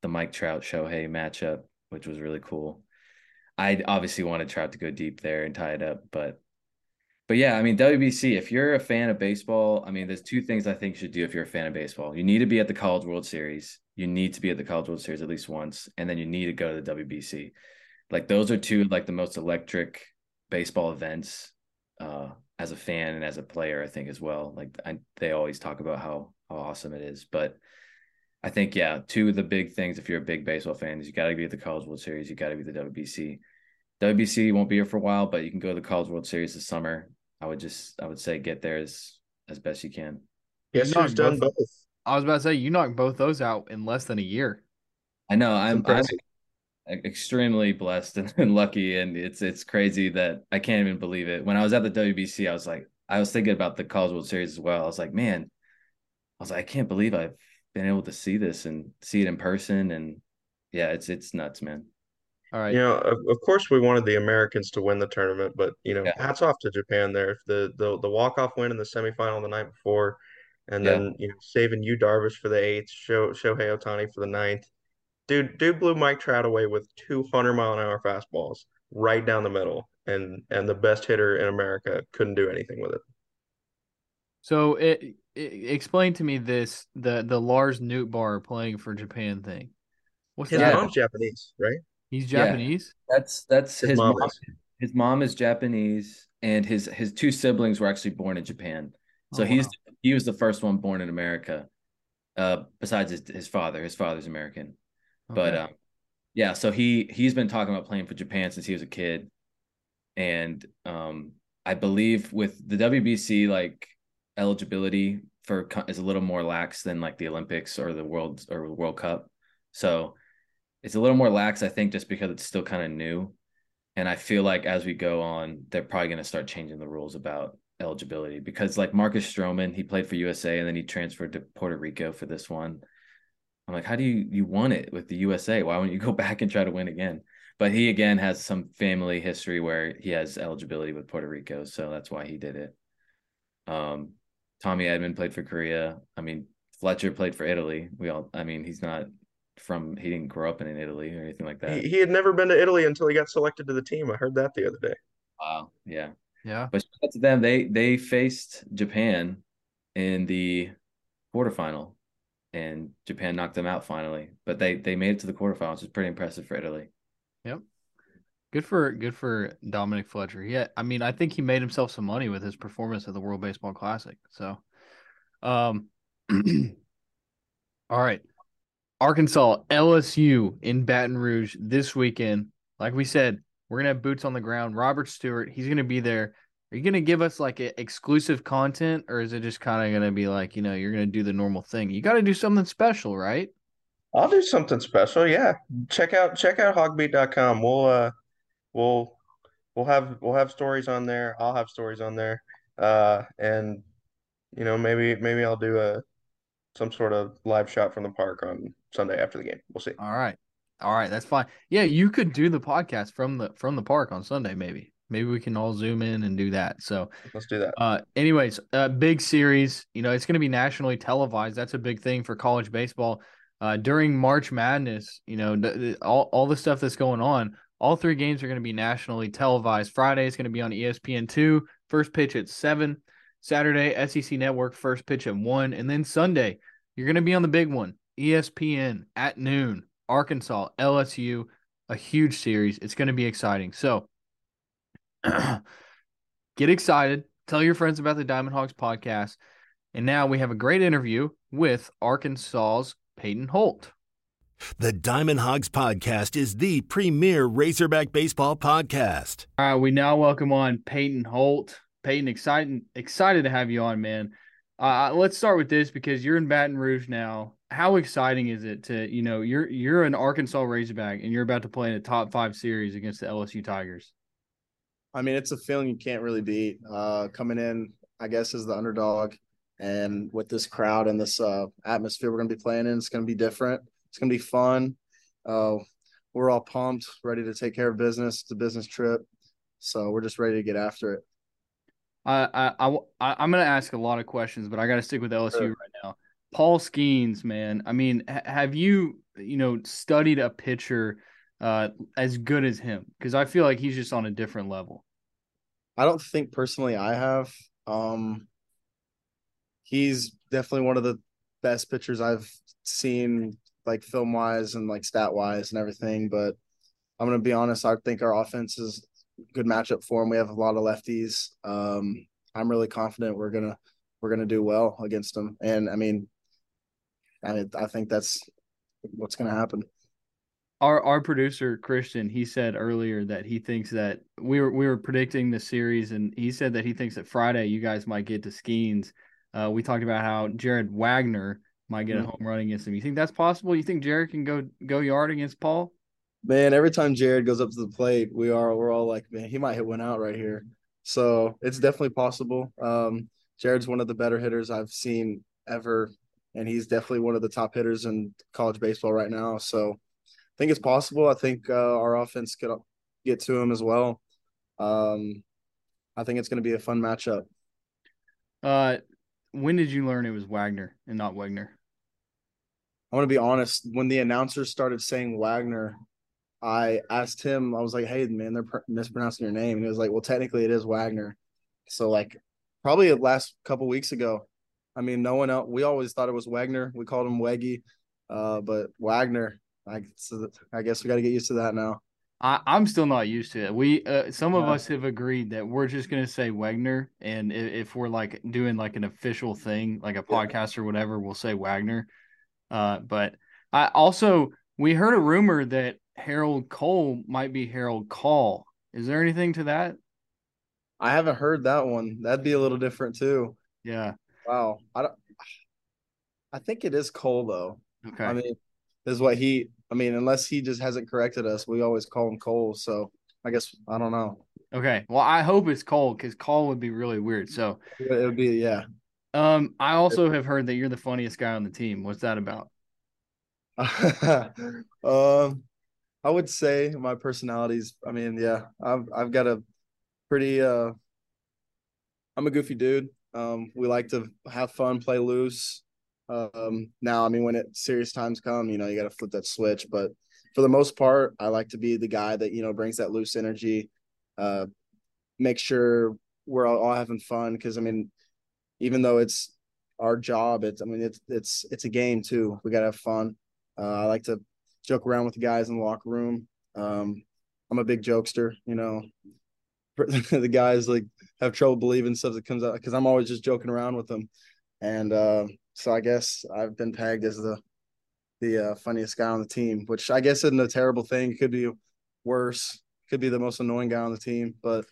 the Mike Trout Shohei matchup which was really cool. I obviously wanted Trout to go deep there and tie it up, but but yeah, I mean WBC. If you're a fan of baseball, I mean, there's two things I think you should do if you're a fan of baseball. You need to be at the College World Series. You need to be at the College World Series at least once, and then you need to go to the WBC. Like those are two like the most electric baseball events uh, as a fan and as a player. I think as well. Like I, they always talk about how how awesome it is, but I think yeah, two of the big things if you're a big baseball fan is you got to be at the College World Series, you got to be the WBC. WBC won't be here for a while, but you can go to the College World Series this summer. I would just I would say get there as as best you can.
Yes,
You
who's done
both-
both?
I was about to say you knocked both those out in less than a year.
I know I'm, I'm extremely blessed and, [laughs] and lucky, and it's it's crazy that I can't even believe it. When I was at the WBC, I was like, I was thinking about the College World Series as well. I was like, man, I was like, I can't believe I've been able to see this and see it in person, and yeah, it's it's nuts, man.
All right.
You know, of, of course, we wanted the Americans to win the tournament, but you know,
Yeah.
hats off to Japan there. The the the walk off win in the semifinal the night before, and
Yeah.
then you know, saving Yu Darvish for the eighth, Show Shohei Ohtani for the ninth. Dude, dude blew Mike Trout away with 200 mile an hour fastballs right down the middle, and and the best hitter in America couldn't do anything with it.
So it, it explain to me this the the Lars Nootbaar playing for Japan thing. What's
His
that?
mom's Japanese, right?
He's
Yeah.
Japanese.
That's that's
His
his,
mom
mom.
is.
His mom is Japanese, and his his two siblings were actually born in Japan. So
Oh,
he's
wow.
he was the first one born in America, uh, besides his his father. His father's American. But um, yeah, so he he's been talking about playing for Japan since he was a kid, and um, I believe with the WBC like eligibility for is a little more lax than like the Olympics or the World or World Cup, so it's a little more lax. I think just because it's still kind of new, and I feel like as we go on, they're probably going to start changing the rules about eligibility because like Marcus Stroman, he played for USA and then he transferred to Puerto Rico for this one. I'm like, how do you you won it with the USA? Why wouldn't you go [laughs] back and try to win again? But he again has some family history where he has eligibility with Puerto Rico, so that's why he did it. Um, Tommy Edman played for Korea. I mean, Fletcher played for Italy. We all, I mean, he's not from, he didn't grow up in Italy or anything like that.
He, he had never been to Italy until he got selected to the team. I heard that the other day.
Wow, yeah.
yeah.
But shout to them. They they faced Japan in the quarterfinal, and Japan knocked them out finally. But they they made it to the quarterfinals. Which is pretty impressive for Italy.
Good for good for Dominic Fletcher. Yeah, I mean, I think he made himself some money with his performance at the World Baseball Classic. So, um, [clears throat] all right, Arkansas LSU in Baton Rouge this weekend. Like we said, we're gonna have boots on the ground. Robert Stewart, he's gonna be there. Are you gonna give us like exclusive content, or is it just kind of gonna be like you know you're gonna do the normal thing? You got to do something special, right?
I'll do something special. Yeah. Check out check out hawgbeat.com. We'll uh we'll we'll have we'll have stories on there. I'll have stories on there. Uh and you know maybe maybe I'll do a some sort of live shot from the park on Sunday after the game. We'll see.
All right. All right, that's fine. Yeah, you could do the podcast from the from the park on Sunday maybe. Maybe we can all zoom in and do that. So,
Let's do that.
uh anyways, uh big series, you know, it's going to be nationally televised. That's a big thing for college baseball. Uh during March Madness, you know, the, the- all all the stuff that's going on, all three games are going to be nationally televised. Friday is going to be on E ESPN2, first pitch at 7. Saturday, SEC Network first pitch at 1, and then Sunday, you're going to be on the big one, ESPN at noon. Arkansas, LSU, a huge series. It's going to be exciting. So [clears throat] get excited. Tell your friends about the Diamond Hawgs podcast. And now we have a great interview with Arkansas's Peyton Holt.
The Diamond Hawgs Podcast is the premier Razorback baseball podcast.
All right, we now welcome on Peyton Holt. Peyton, excited excited to have you on, man. Uh, let's start with this because you're in Baton Rouge now. How exciting is it to you know you're you're an Arkansas Razorback and you're about to play in a top five series against the LSU Tigers?
I mean, it's a feeling you can't really beat. Uh, coming in, I guess, as the underdog, and with this crowd and this uh, atmosphere we're going to be playing in, it's going to be different. It's going to be fun. Uh, we're all pumped, ready to take care of business. It's a business trip, so we're just ready to get after it.
I I, I I- I'm gonna ask a lot of questions, but I got to stick with LSU
Sure.
right now. Paul Skenes, man. I mean, ha- have you you know studied a pitcher uh as good as him? Because I feel like he's just on a different level.
I don't think personally I have. Um, he's definitely one of the best pitchers I've seen, like film wise and like stat wise and everything. But I'm gonna be honest, I think our offense is good matchup for them. We have a lot of lefties. Um, I'm really confident we're gonna we're gonna do well against them. And I mean, I mean, I think that's what's gonna happen.
Our our producer Christian, he said earlier that he thinks that we were we were predicting the series, and he said that he thinks that Friday you guys might get to Skenes. Uh, we talked about how Jared Wegner might get a home run against him. You think that's possible? You think Jared can go go yard against Paul?
Man, every time Jared goes up to the plate, we are we're all like, man, he might hit one out right here. So it's definitely possible. Um, Jared's one of the better hitters I've seen ever, and he's definitely one of the top hitters in college baseball right now. So I think it's possible. I think uh, our offense could get to him as well. Um, I think it's going to be a fun matchup.
Uh, when did you learn it was Wagner and not Wagner?
I want to be honest. When the announcers started saying Wagner, I asked him. I was like, "Hey, man, they're pr- mispronouncing your name." And he was like, "Well, technically, it is Wagner." So, like, probably the last couple weeks ago. I mean, no one else. We always thought it was Wagner. We called him Weggy, uh, but Wagner. I, so I guess we got to get used to that now.
I, I'm still not used to it. We uh, some of us have agreed that we're just gonna say Wagner, and if, if we're like doing like an official thing, like a podcast or whatever, we'll say Wagner. Uh, but I also we heard a rumor that Harold Cole might be Harold Call. Is there anything to that?
I haven't heard that one. That'd be a little different too.
Yeah.
Wow. I don't. I think it is Cole though.
Okay.
I mean, is what he. I mean, unless he just hasn't corrected us, we always call him Cole. So I guess I don't know.
Okay. Well, I hope it's Cole because Cole would be really weird. So
It would be yeah.
um I also have heard that you're the funniest guy on the team. What's that about? [laughs]
um, I would say my personality's. I mean, yeah, I've I've got a pretty. uh I'm a goofy dude. Um, we like to have fun, play loose. Um, now, I mean, when it serious times come, you know, you got to flip that switch. But for the most part, I like to be the guy that you know brings that loose energy. Uh, make sure we're all, all having fun because I mean, even though it's our job, it's I mean, it's it's it's a game too. We got to have fun. Uh, I like to joke around with the guys in the locker room. Um, I'm a big jokester, you know. [laughs] the guys like have trouble believing stuff that comes out because I'm always just joking around with them, and uh, so I guess I've been pegged as the the uh, funniest guy on the team, which I guess isn't a terrible thing. It could be worse. Could be the most annoying guy on the team, but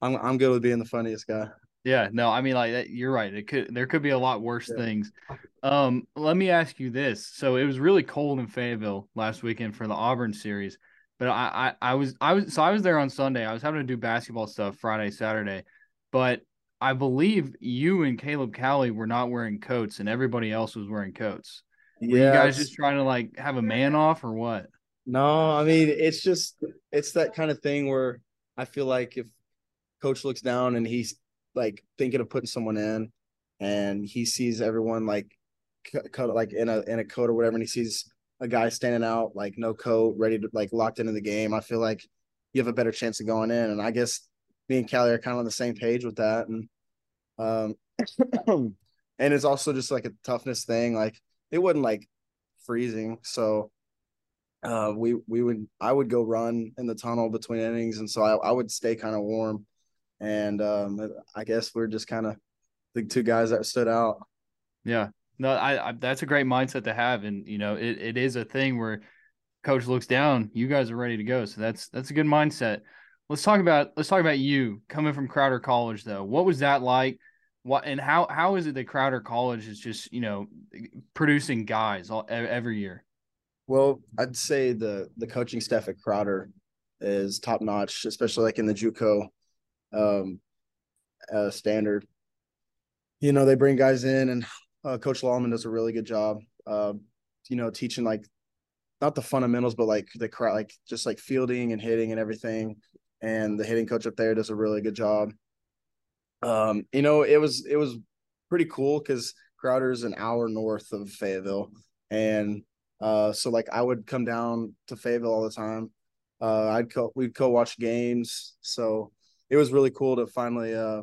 I'm I'm good with being the funniest guy.
Yeah, no, I mean like that, you're right. It could there could be a lot worse
Yeah.
things. Um, let me ask you this. So it was really cold in Fayetteville last weekend for the Auburn series, but I, I I was I was so I was there on Sunday. I was having to do basketball stuff Friday, Saturday, but I believe you and Caleb Cali were not wearing coats and everybody else was wearing coats. Were you guys just trying to like have a man off or what?
No, I mean it's just it's that kind of thing where I feel like if coach looks down and he's like thinking of putting someone in and he sees everyone like cut cut- like in a in a coat or whatever and he sees a guy standing out like no coat ready to like locked into the game I feel like you have a better chance of going in and I guess me and Cali are kind of on the same page with that and um [clears throat] and it's also just like a toughness thing like it wasn't like freezing so uh, we we would I would go run in the tunnel between innings, and so I, I would stay kind of warm. And um, I guess we're just kind of the two guys that stood out.
Yeah. No, I, I that's a great mindset to have, and you know, it, it is a thing where coach looks down, you guys are ready to go. So that's that's a good mindset. Let's talk about let's talk about you coming from Crowder College though. What was that like? What and how how is it that Crowder College is just you know producing guys all, every year?
Well, I'd say the the coaching staff at Crowder is top notch, especially like in the JUCO um, uh, standard. You know, they bring guys in, and uh, Coach Lallemand does a really good job. Uh, you know, teaching like not the fundamentals, but like the crowd, like just like fielding and hitting and everything. And the hitting coach up there does a really good job. Um, you know, it was it was pretty cool because Crowder's an hour north of Fayetteville, and uh, so like I would come down to Fayetteville all the time. Uh, I'd co we'd co-watch games, so it was really cool to finally, uh,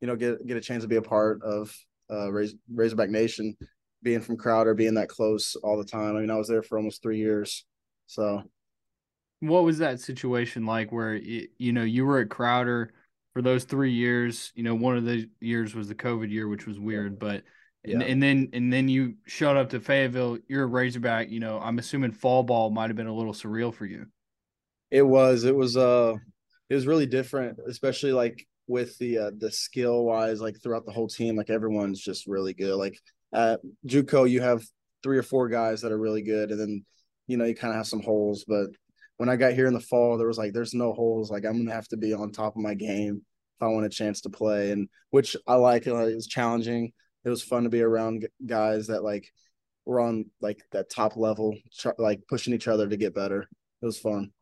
you know, get get a chance to be a part of uh, Raz- Razorback Nation, being from Crowder, being that close all the time. I mean, I was there for almost three years, so
what was that situation like where you, you know you were at Crowder for those three years? You know, one of the years was the COVID year, which was weird, but and,
Yeah.
and then and then you showed up to Fayetteville. You're a Razorback. You know, I'm assuming fall ball might have been a little surreal for you.
It was. It was. Uh, it was really different, especially like with the uh, the skill wise, like throughout the whole team. Like everyone's just really good. Like at JUCO, you have three or four guys that are really good, and then you know you kind of have some holes. But when I got here in the fall, there was like there's no holes. Like I'm gonna have to be on top of my game if I want a chance to play, and which I like. Uh, it was challenging. It was fun to be around guys that like were on like that top level, like pushing each other to get better. It was fun.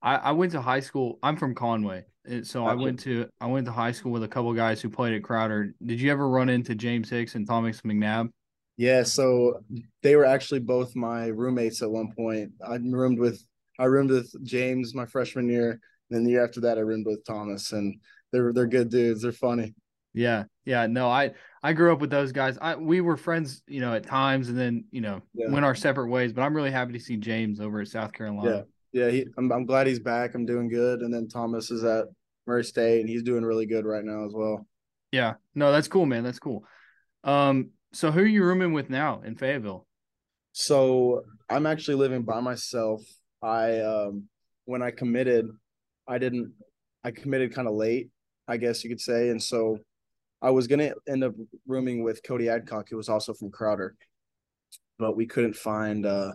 I, I went to high school. I'm from Conway, and so I went to I went to high school with a couple guys who played at Crowder. Did you ever run into James Hicks and Thomas McNabb?
Yeah, so they were actually both my roommates at one point. I roomed with I roomed with James my freshman year, and then the year after that I roomed with Thomas, and they're they're good dudes. They're funny.
Yeah, yeah. No, I I grew up with those guys. I we were friends, you know, at times, and then you know
Yeah.
went our separate ways. But I'm really happy to see James over at South Carolina.
Yeah, he, I'm I'm glad he's back. I'm doing good, and then Thomas is at Murray State, and he's doing really good right now as well.
Yeah. No, that's cool, man. That's cool. Um, so who are you rooming with now in Fayetteville?
So I'm actually living by myself. I um when I committed, I didn't I committed kind of late, I guess you could say. And so I was gonna end up rooming with Cody Adcock, who was also from Crowder. But we couldn't find uh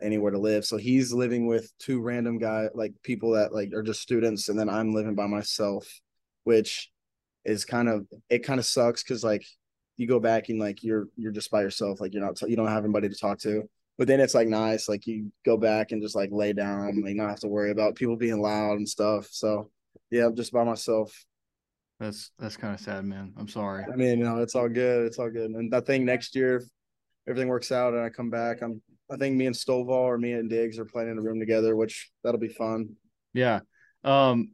anywhere to live. So he's living with two random guy like people that like are just students, and then I'm living by myself, which is kind of it kind of sucks because like you go back and like you're you're just by yourself, like you're not you don't have anybody to talk to. But then it's like nice, like you go back and just like lay down, like not have to worry about people being loud and stuff. So yeah, I'm just by myself.
That's that's kind of sad, man. I'm sorry.
I mean, you know, it's all good. It's all good. And I think next year, if everything works out and I come back, I'm I think me and Stovall or me and Diggs are playing in a room together, which that'll be fun.
Yeah. Um,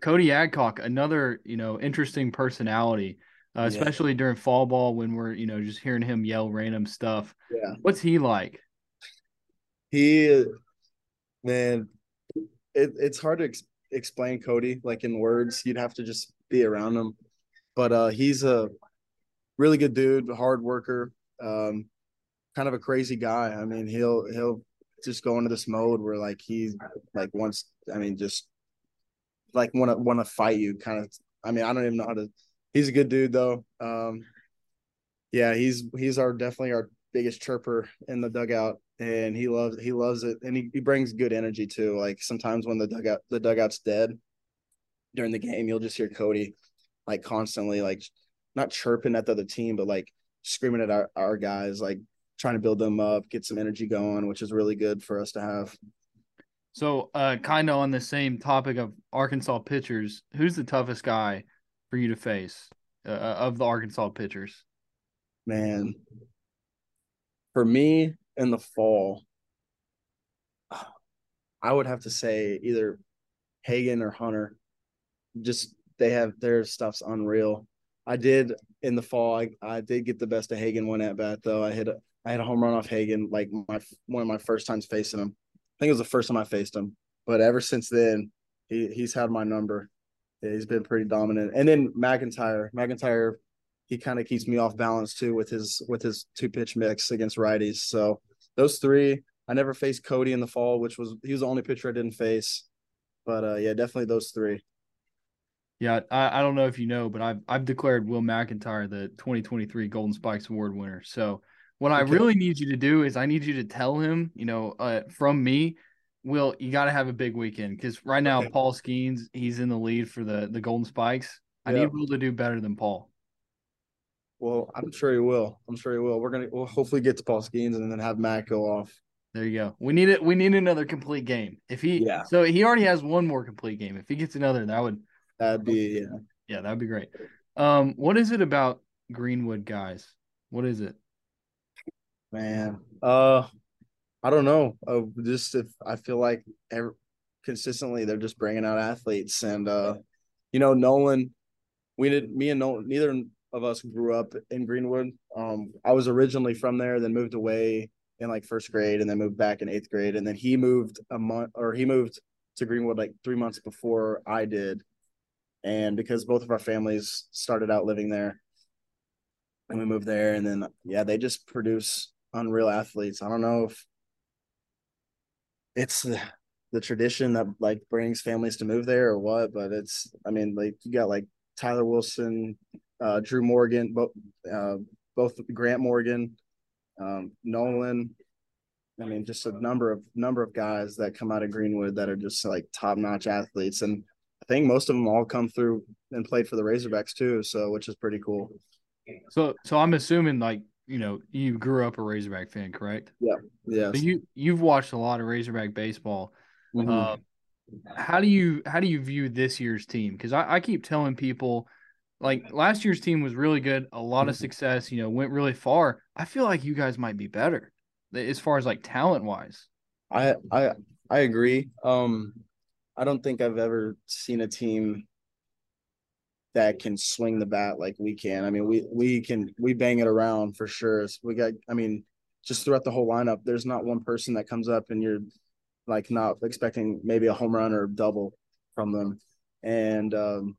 Cody Adcock, another you know interesting personality, uh,
Yeah.
especially during fall ball when we're you know just hearing him yell random stuff.
Yeah.
What's he like?
He, man, it, it's hard to ex- explain Cody like in words. You'd have to just be around him. But uh, he's a really good dude, hard worker, um, kind of a crazy guy. I mean, he'll he'll just go into this mode where like he like wants. I mean, just like want to want to fight you. Kind of. I mean, I don't even know how to. He's a good dude though. Um, yeah, he's he's our definitely our biggest chirper in the dugout, and he loves he loves it, and he, he brings good energy too. Like sometimes when the dugout the dugout's dead during the game, you'll just hear Cody like constantly like not chirping at the other team, but like screaming at our, our guys, like trying to build them up, get some energy going, which is really good for us to have.
So, uh, kind of on the same topic of Arkansas pitchers, who's the toughest guy for you to face uh, of the Arkansas pitchers?
Man, for me in the fall, I would have to say either Hagen or Hunter. Just they have their stuff's unreal. I did in the fall. I, I did get the best of Hagen one at bat though. I hit a I had a home run off Hagen like my one of my first times facing him. I think it was the first time I faced him. But ever since then, he he's had my number. Yeah, he's been pretty dominant. And then McIntyre, McIntyre, he kind of keeps me off balance too with his with his two pitch mix against righties. So those three, I never faced Cody in the fall, which was he was the only pitcher I didn't face. But uh, yeah, definitely those three.
Yeah, I, I don't know if you know, but I've I've declared Will McIntyre the 2023 Golden Spikes Award winner. So what I really need you to do is I need you to tell him, you know, uh, from me, Will, you got to have a big weekend because right now
Okay.
Paul Skenes he's in the lead for the the Golden Spikes. I
Yeah.
need Will to do better than Paul.
Well, I'm sure he will. I'm sure he will. We're gonna we'll hopefully get to Paul Skenes and then have Matt go off.
There you go. We need it. We need another complete game. If he,
Yeah.
So he already has one more complete game. If he gets another, that would,
That'd be yeah.
yeah, that'd be great. Um, what is it about Greenwood guys? What is it?
Man, uh, I don't know. Uh, just if I feel like ever, consistently they're just bringing out athletes, and uh, you know, Nolan, we did me and Nolan. Neither of us grew up in Greenwood. Um, I was originally from there, then moved away in like first grade and then moved back in eighth grade. And then he moved a month or he moved to Greenwood like three months before I did. And because both of our families started out living there and we moved there and then yeah, they just produce unreal athletes. I don't know if it's the, the tradition that like brings families to move there or what, but it's I mean like you got like Tyler Wilson, uh, Drew Morgan, both uh, both Grant Morgan, um, Nolan. I mean, just a number of number of guys that come out of Greenwood that are just like top notch athletes, and I think most of them all come through and played for the Razorbacks too. So, which is pretty cool.
So, so I'm assuming like you know you grew up a Razorback fan, correct?
Yeah, yeah.
So you you've watched a lot of Razorback baseball.
Mhm.
Uh, how do you how do you view this year's team? Because I, I keep telling people, like last year's team was really good, a lot of success. You know, went really far. I feel like you guys might be better as far as like talent wise.
I I I agree. Um, I don't think I've ever seen a team that can swing the bat like we can. I mean, we we can we bang it around for sure. We got. I mean, just throughout the whole lineup, there's not one person that comes up and you're like not expecting maybe a home run or double from them. And um,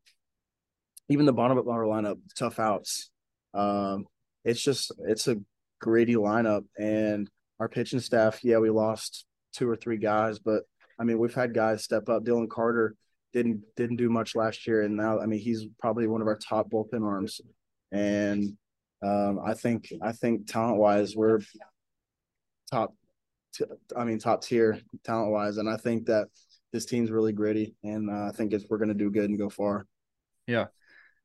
even the bottom of our lineup, tough outs. Um, it's just it's a gritty lineup, and our pitching staff. Yeah, we lost two or three guys, but I mean we've had guys step up. Dylan Carter didn't didn't do much last year, and now I mean he's probably one of our top bullpen arms, and um, I think I think talent wise we're top. T- I mean top tier talent wise, and I think that this team's really gritty, and uh, I think it's we're going to do good and go far.
Yeah.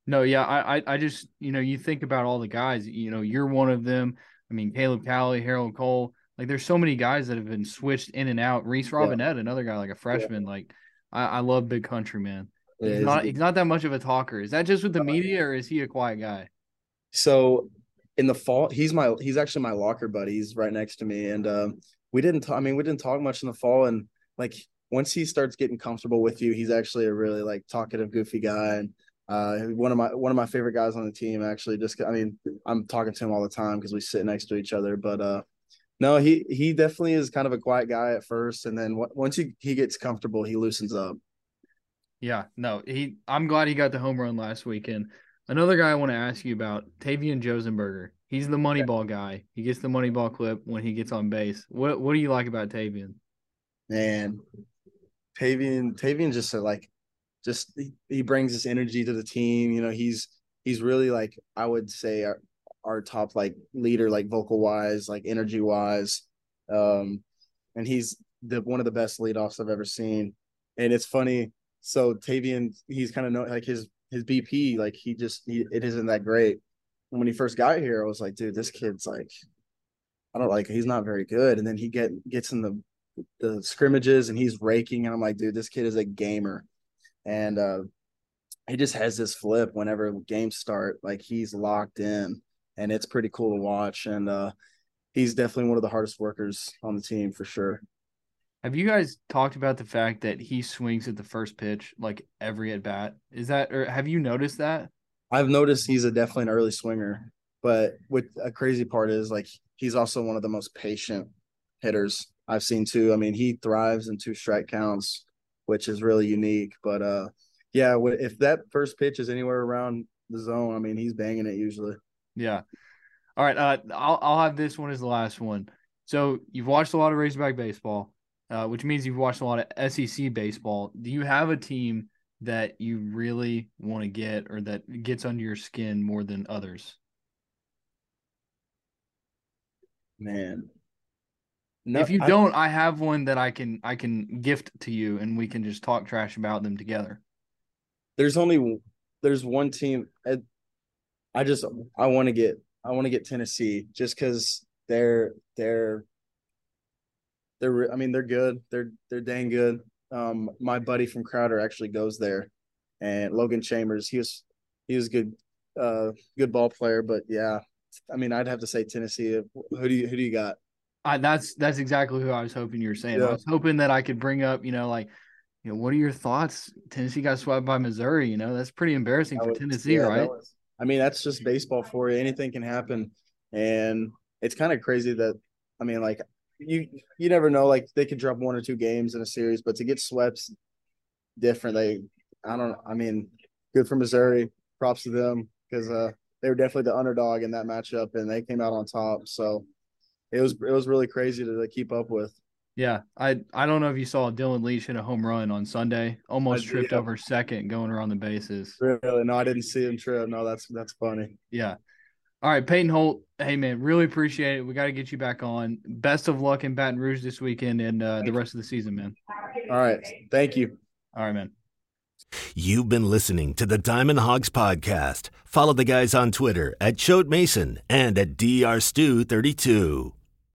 No, yeah, I, I, I just, you know, you think about all the guys, you know, you're one of them. I mean, Caleb Cali, Harold Coll, like there's so many guys that have been switched in and out. Reese Robinette, another guy like a freshman. Like, I, I love Big Country, man.
Yeah,
He's
he's
not, he's not that much of a talker. Is that just with the media, or is he a quiet guy?
So in the fall, he's my he's actually my locker buddy. He's right next to me, and um, we didn't. Talk, I mean, we didn't talk much in the fall, and like once he starts getting comfortable with you, he's actually a really like talkative, goofy guy, and uh, one of my one of my favorite guys on the team. Actually, just I mean, I'm talking to him all the time because we sit next to each other, but uh. No, he he definitely is kind of a quiet guy at first, and then w- once he, he gets comfortable, he loosens up.
Yeah, no, he. I'm glad he got the home run last weekend. Another guy I want to ask you about, Tavian Josenberger. He's the money ball guy. He gets the money ball clip when he gets on base. What What do you like about Tavian?
Man, Tavian, Tavian just said like, just he, he brings this energy to the team. You know, he's he's really like I would say our, our top like leader, like vocal wise, like energy wise. Um, and he's the one of the best leadoffs I've ever seen. And it's funny. So Tavian, he's kind of know like his his BP, like he just he, it isn't that great. And when he first got here, I was like, dude, this kid's like, I don't like he's not very good. And then he get gets in the the scrimmages and he's raking, and I'm like, dude, this kid is a gamer. And uh he just has this flip whenever games start, like he's locked in, and it's pretty cool to watch. And uh he's definitely one of the hardest workers on the team for sure.
Have you guys talked about the fact that he swings at the first pitch like every at bat? Is that or have you noticed that?
I've noticed he's a definitely an early swinger, but what a crazy part is like he's also one of the most patient hitters I've seen too. I mean, he thrives in two strike counts, which is really unique. But uh, yeah, if that first pitch is anywhere around the zone, I mean, he's banging it usually.
Yeah. All right. Uh, I'll I'll have this one as the last one. So you've watched a lot of Razorback baseball, uh, which means you've watched a lot of SEC baseball. Do you have a team that you really want to get or that gets under your skin more than others?
Man,
if you
I-
don't, I have one that I can I can gift to you, and we can just talk trash about them together.
there's only there's one team. I, I just I want to get I want to get Tennessee just because they're they're they're I mean they're good they're they're dang good. Um, my buddy from Crowder actually goes there, and Logan Chambers he was he was good uh good ball player, but yeah, I mean I'd have to say Tennessee. Who do you who do you got?
I, that's that's exactly who I was hoping you were saying. I was hoping that I could bring up, you know, like, you know, what are your thoughts? Tennessee got swept by Missouri. You know, that's pretty embarrassing
That
for
was-
Tennessee,
yeah,
right?
was- I mean, that's just baseball for you. Anything can happen, and it's kind of crazy that I mean, like you you never know. Like they could drop one or two games in a series, but to get swept, different. They, I don't. I mean, good for Missouri. Props to them because uh, they were definitely the underdog in that matchup, and they came out on top. So it was it was really crazy to, to keep up with.
Yeah, I I don't know if you saw Dylan Leach hit a home run on Sunday, almost
I-
tripped
yeah.
over second going around the bases.
Really? No, I didn't see him trip. No, that's that's funny.
Yeah. All right, Peyton Holt. Hey man, really appreciate it. We got to get you back on. Best of luck in Baton Rouge this weekend and uh, the rest of the season, man.
All right. Thank you.
All right, man.
You've been listening to the Diamond Hawgs podcast. Follow the guys on Twitter at Choate Mason and at drstew32.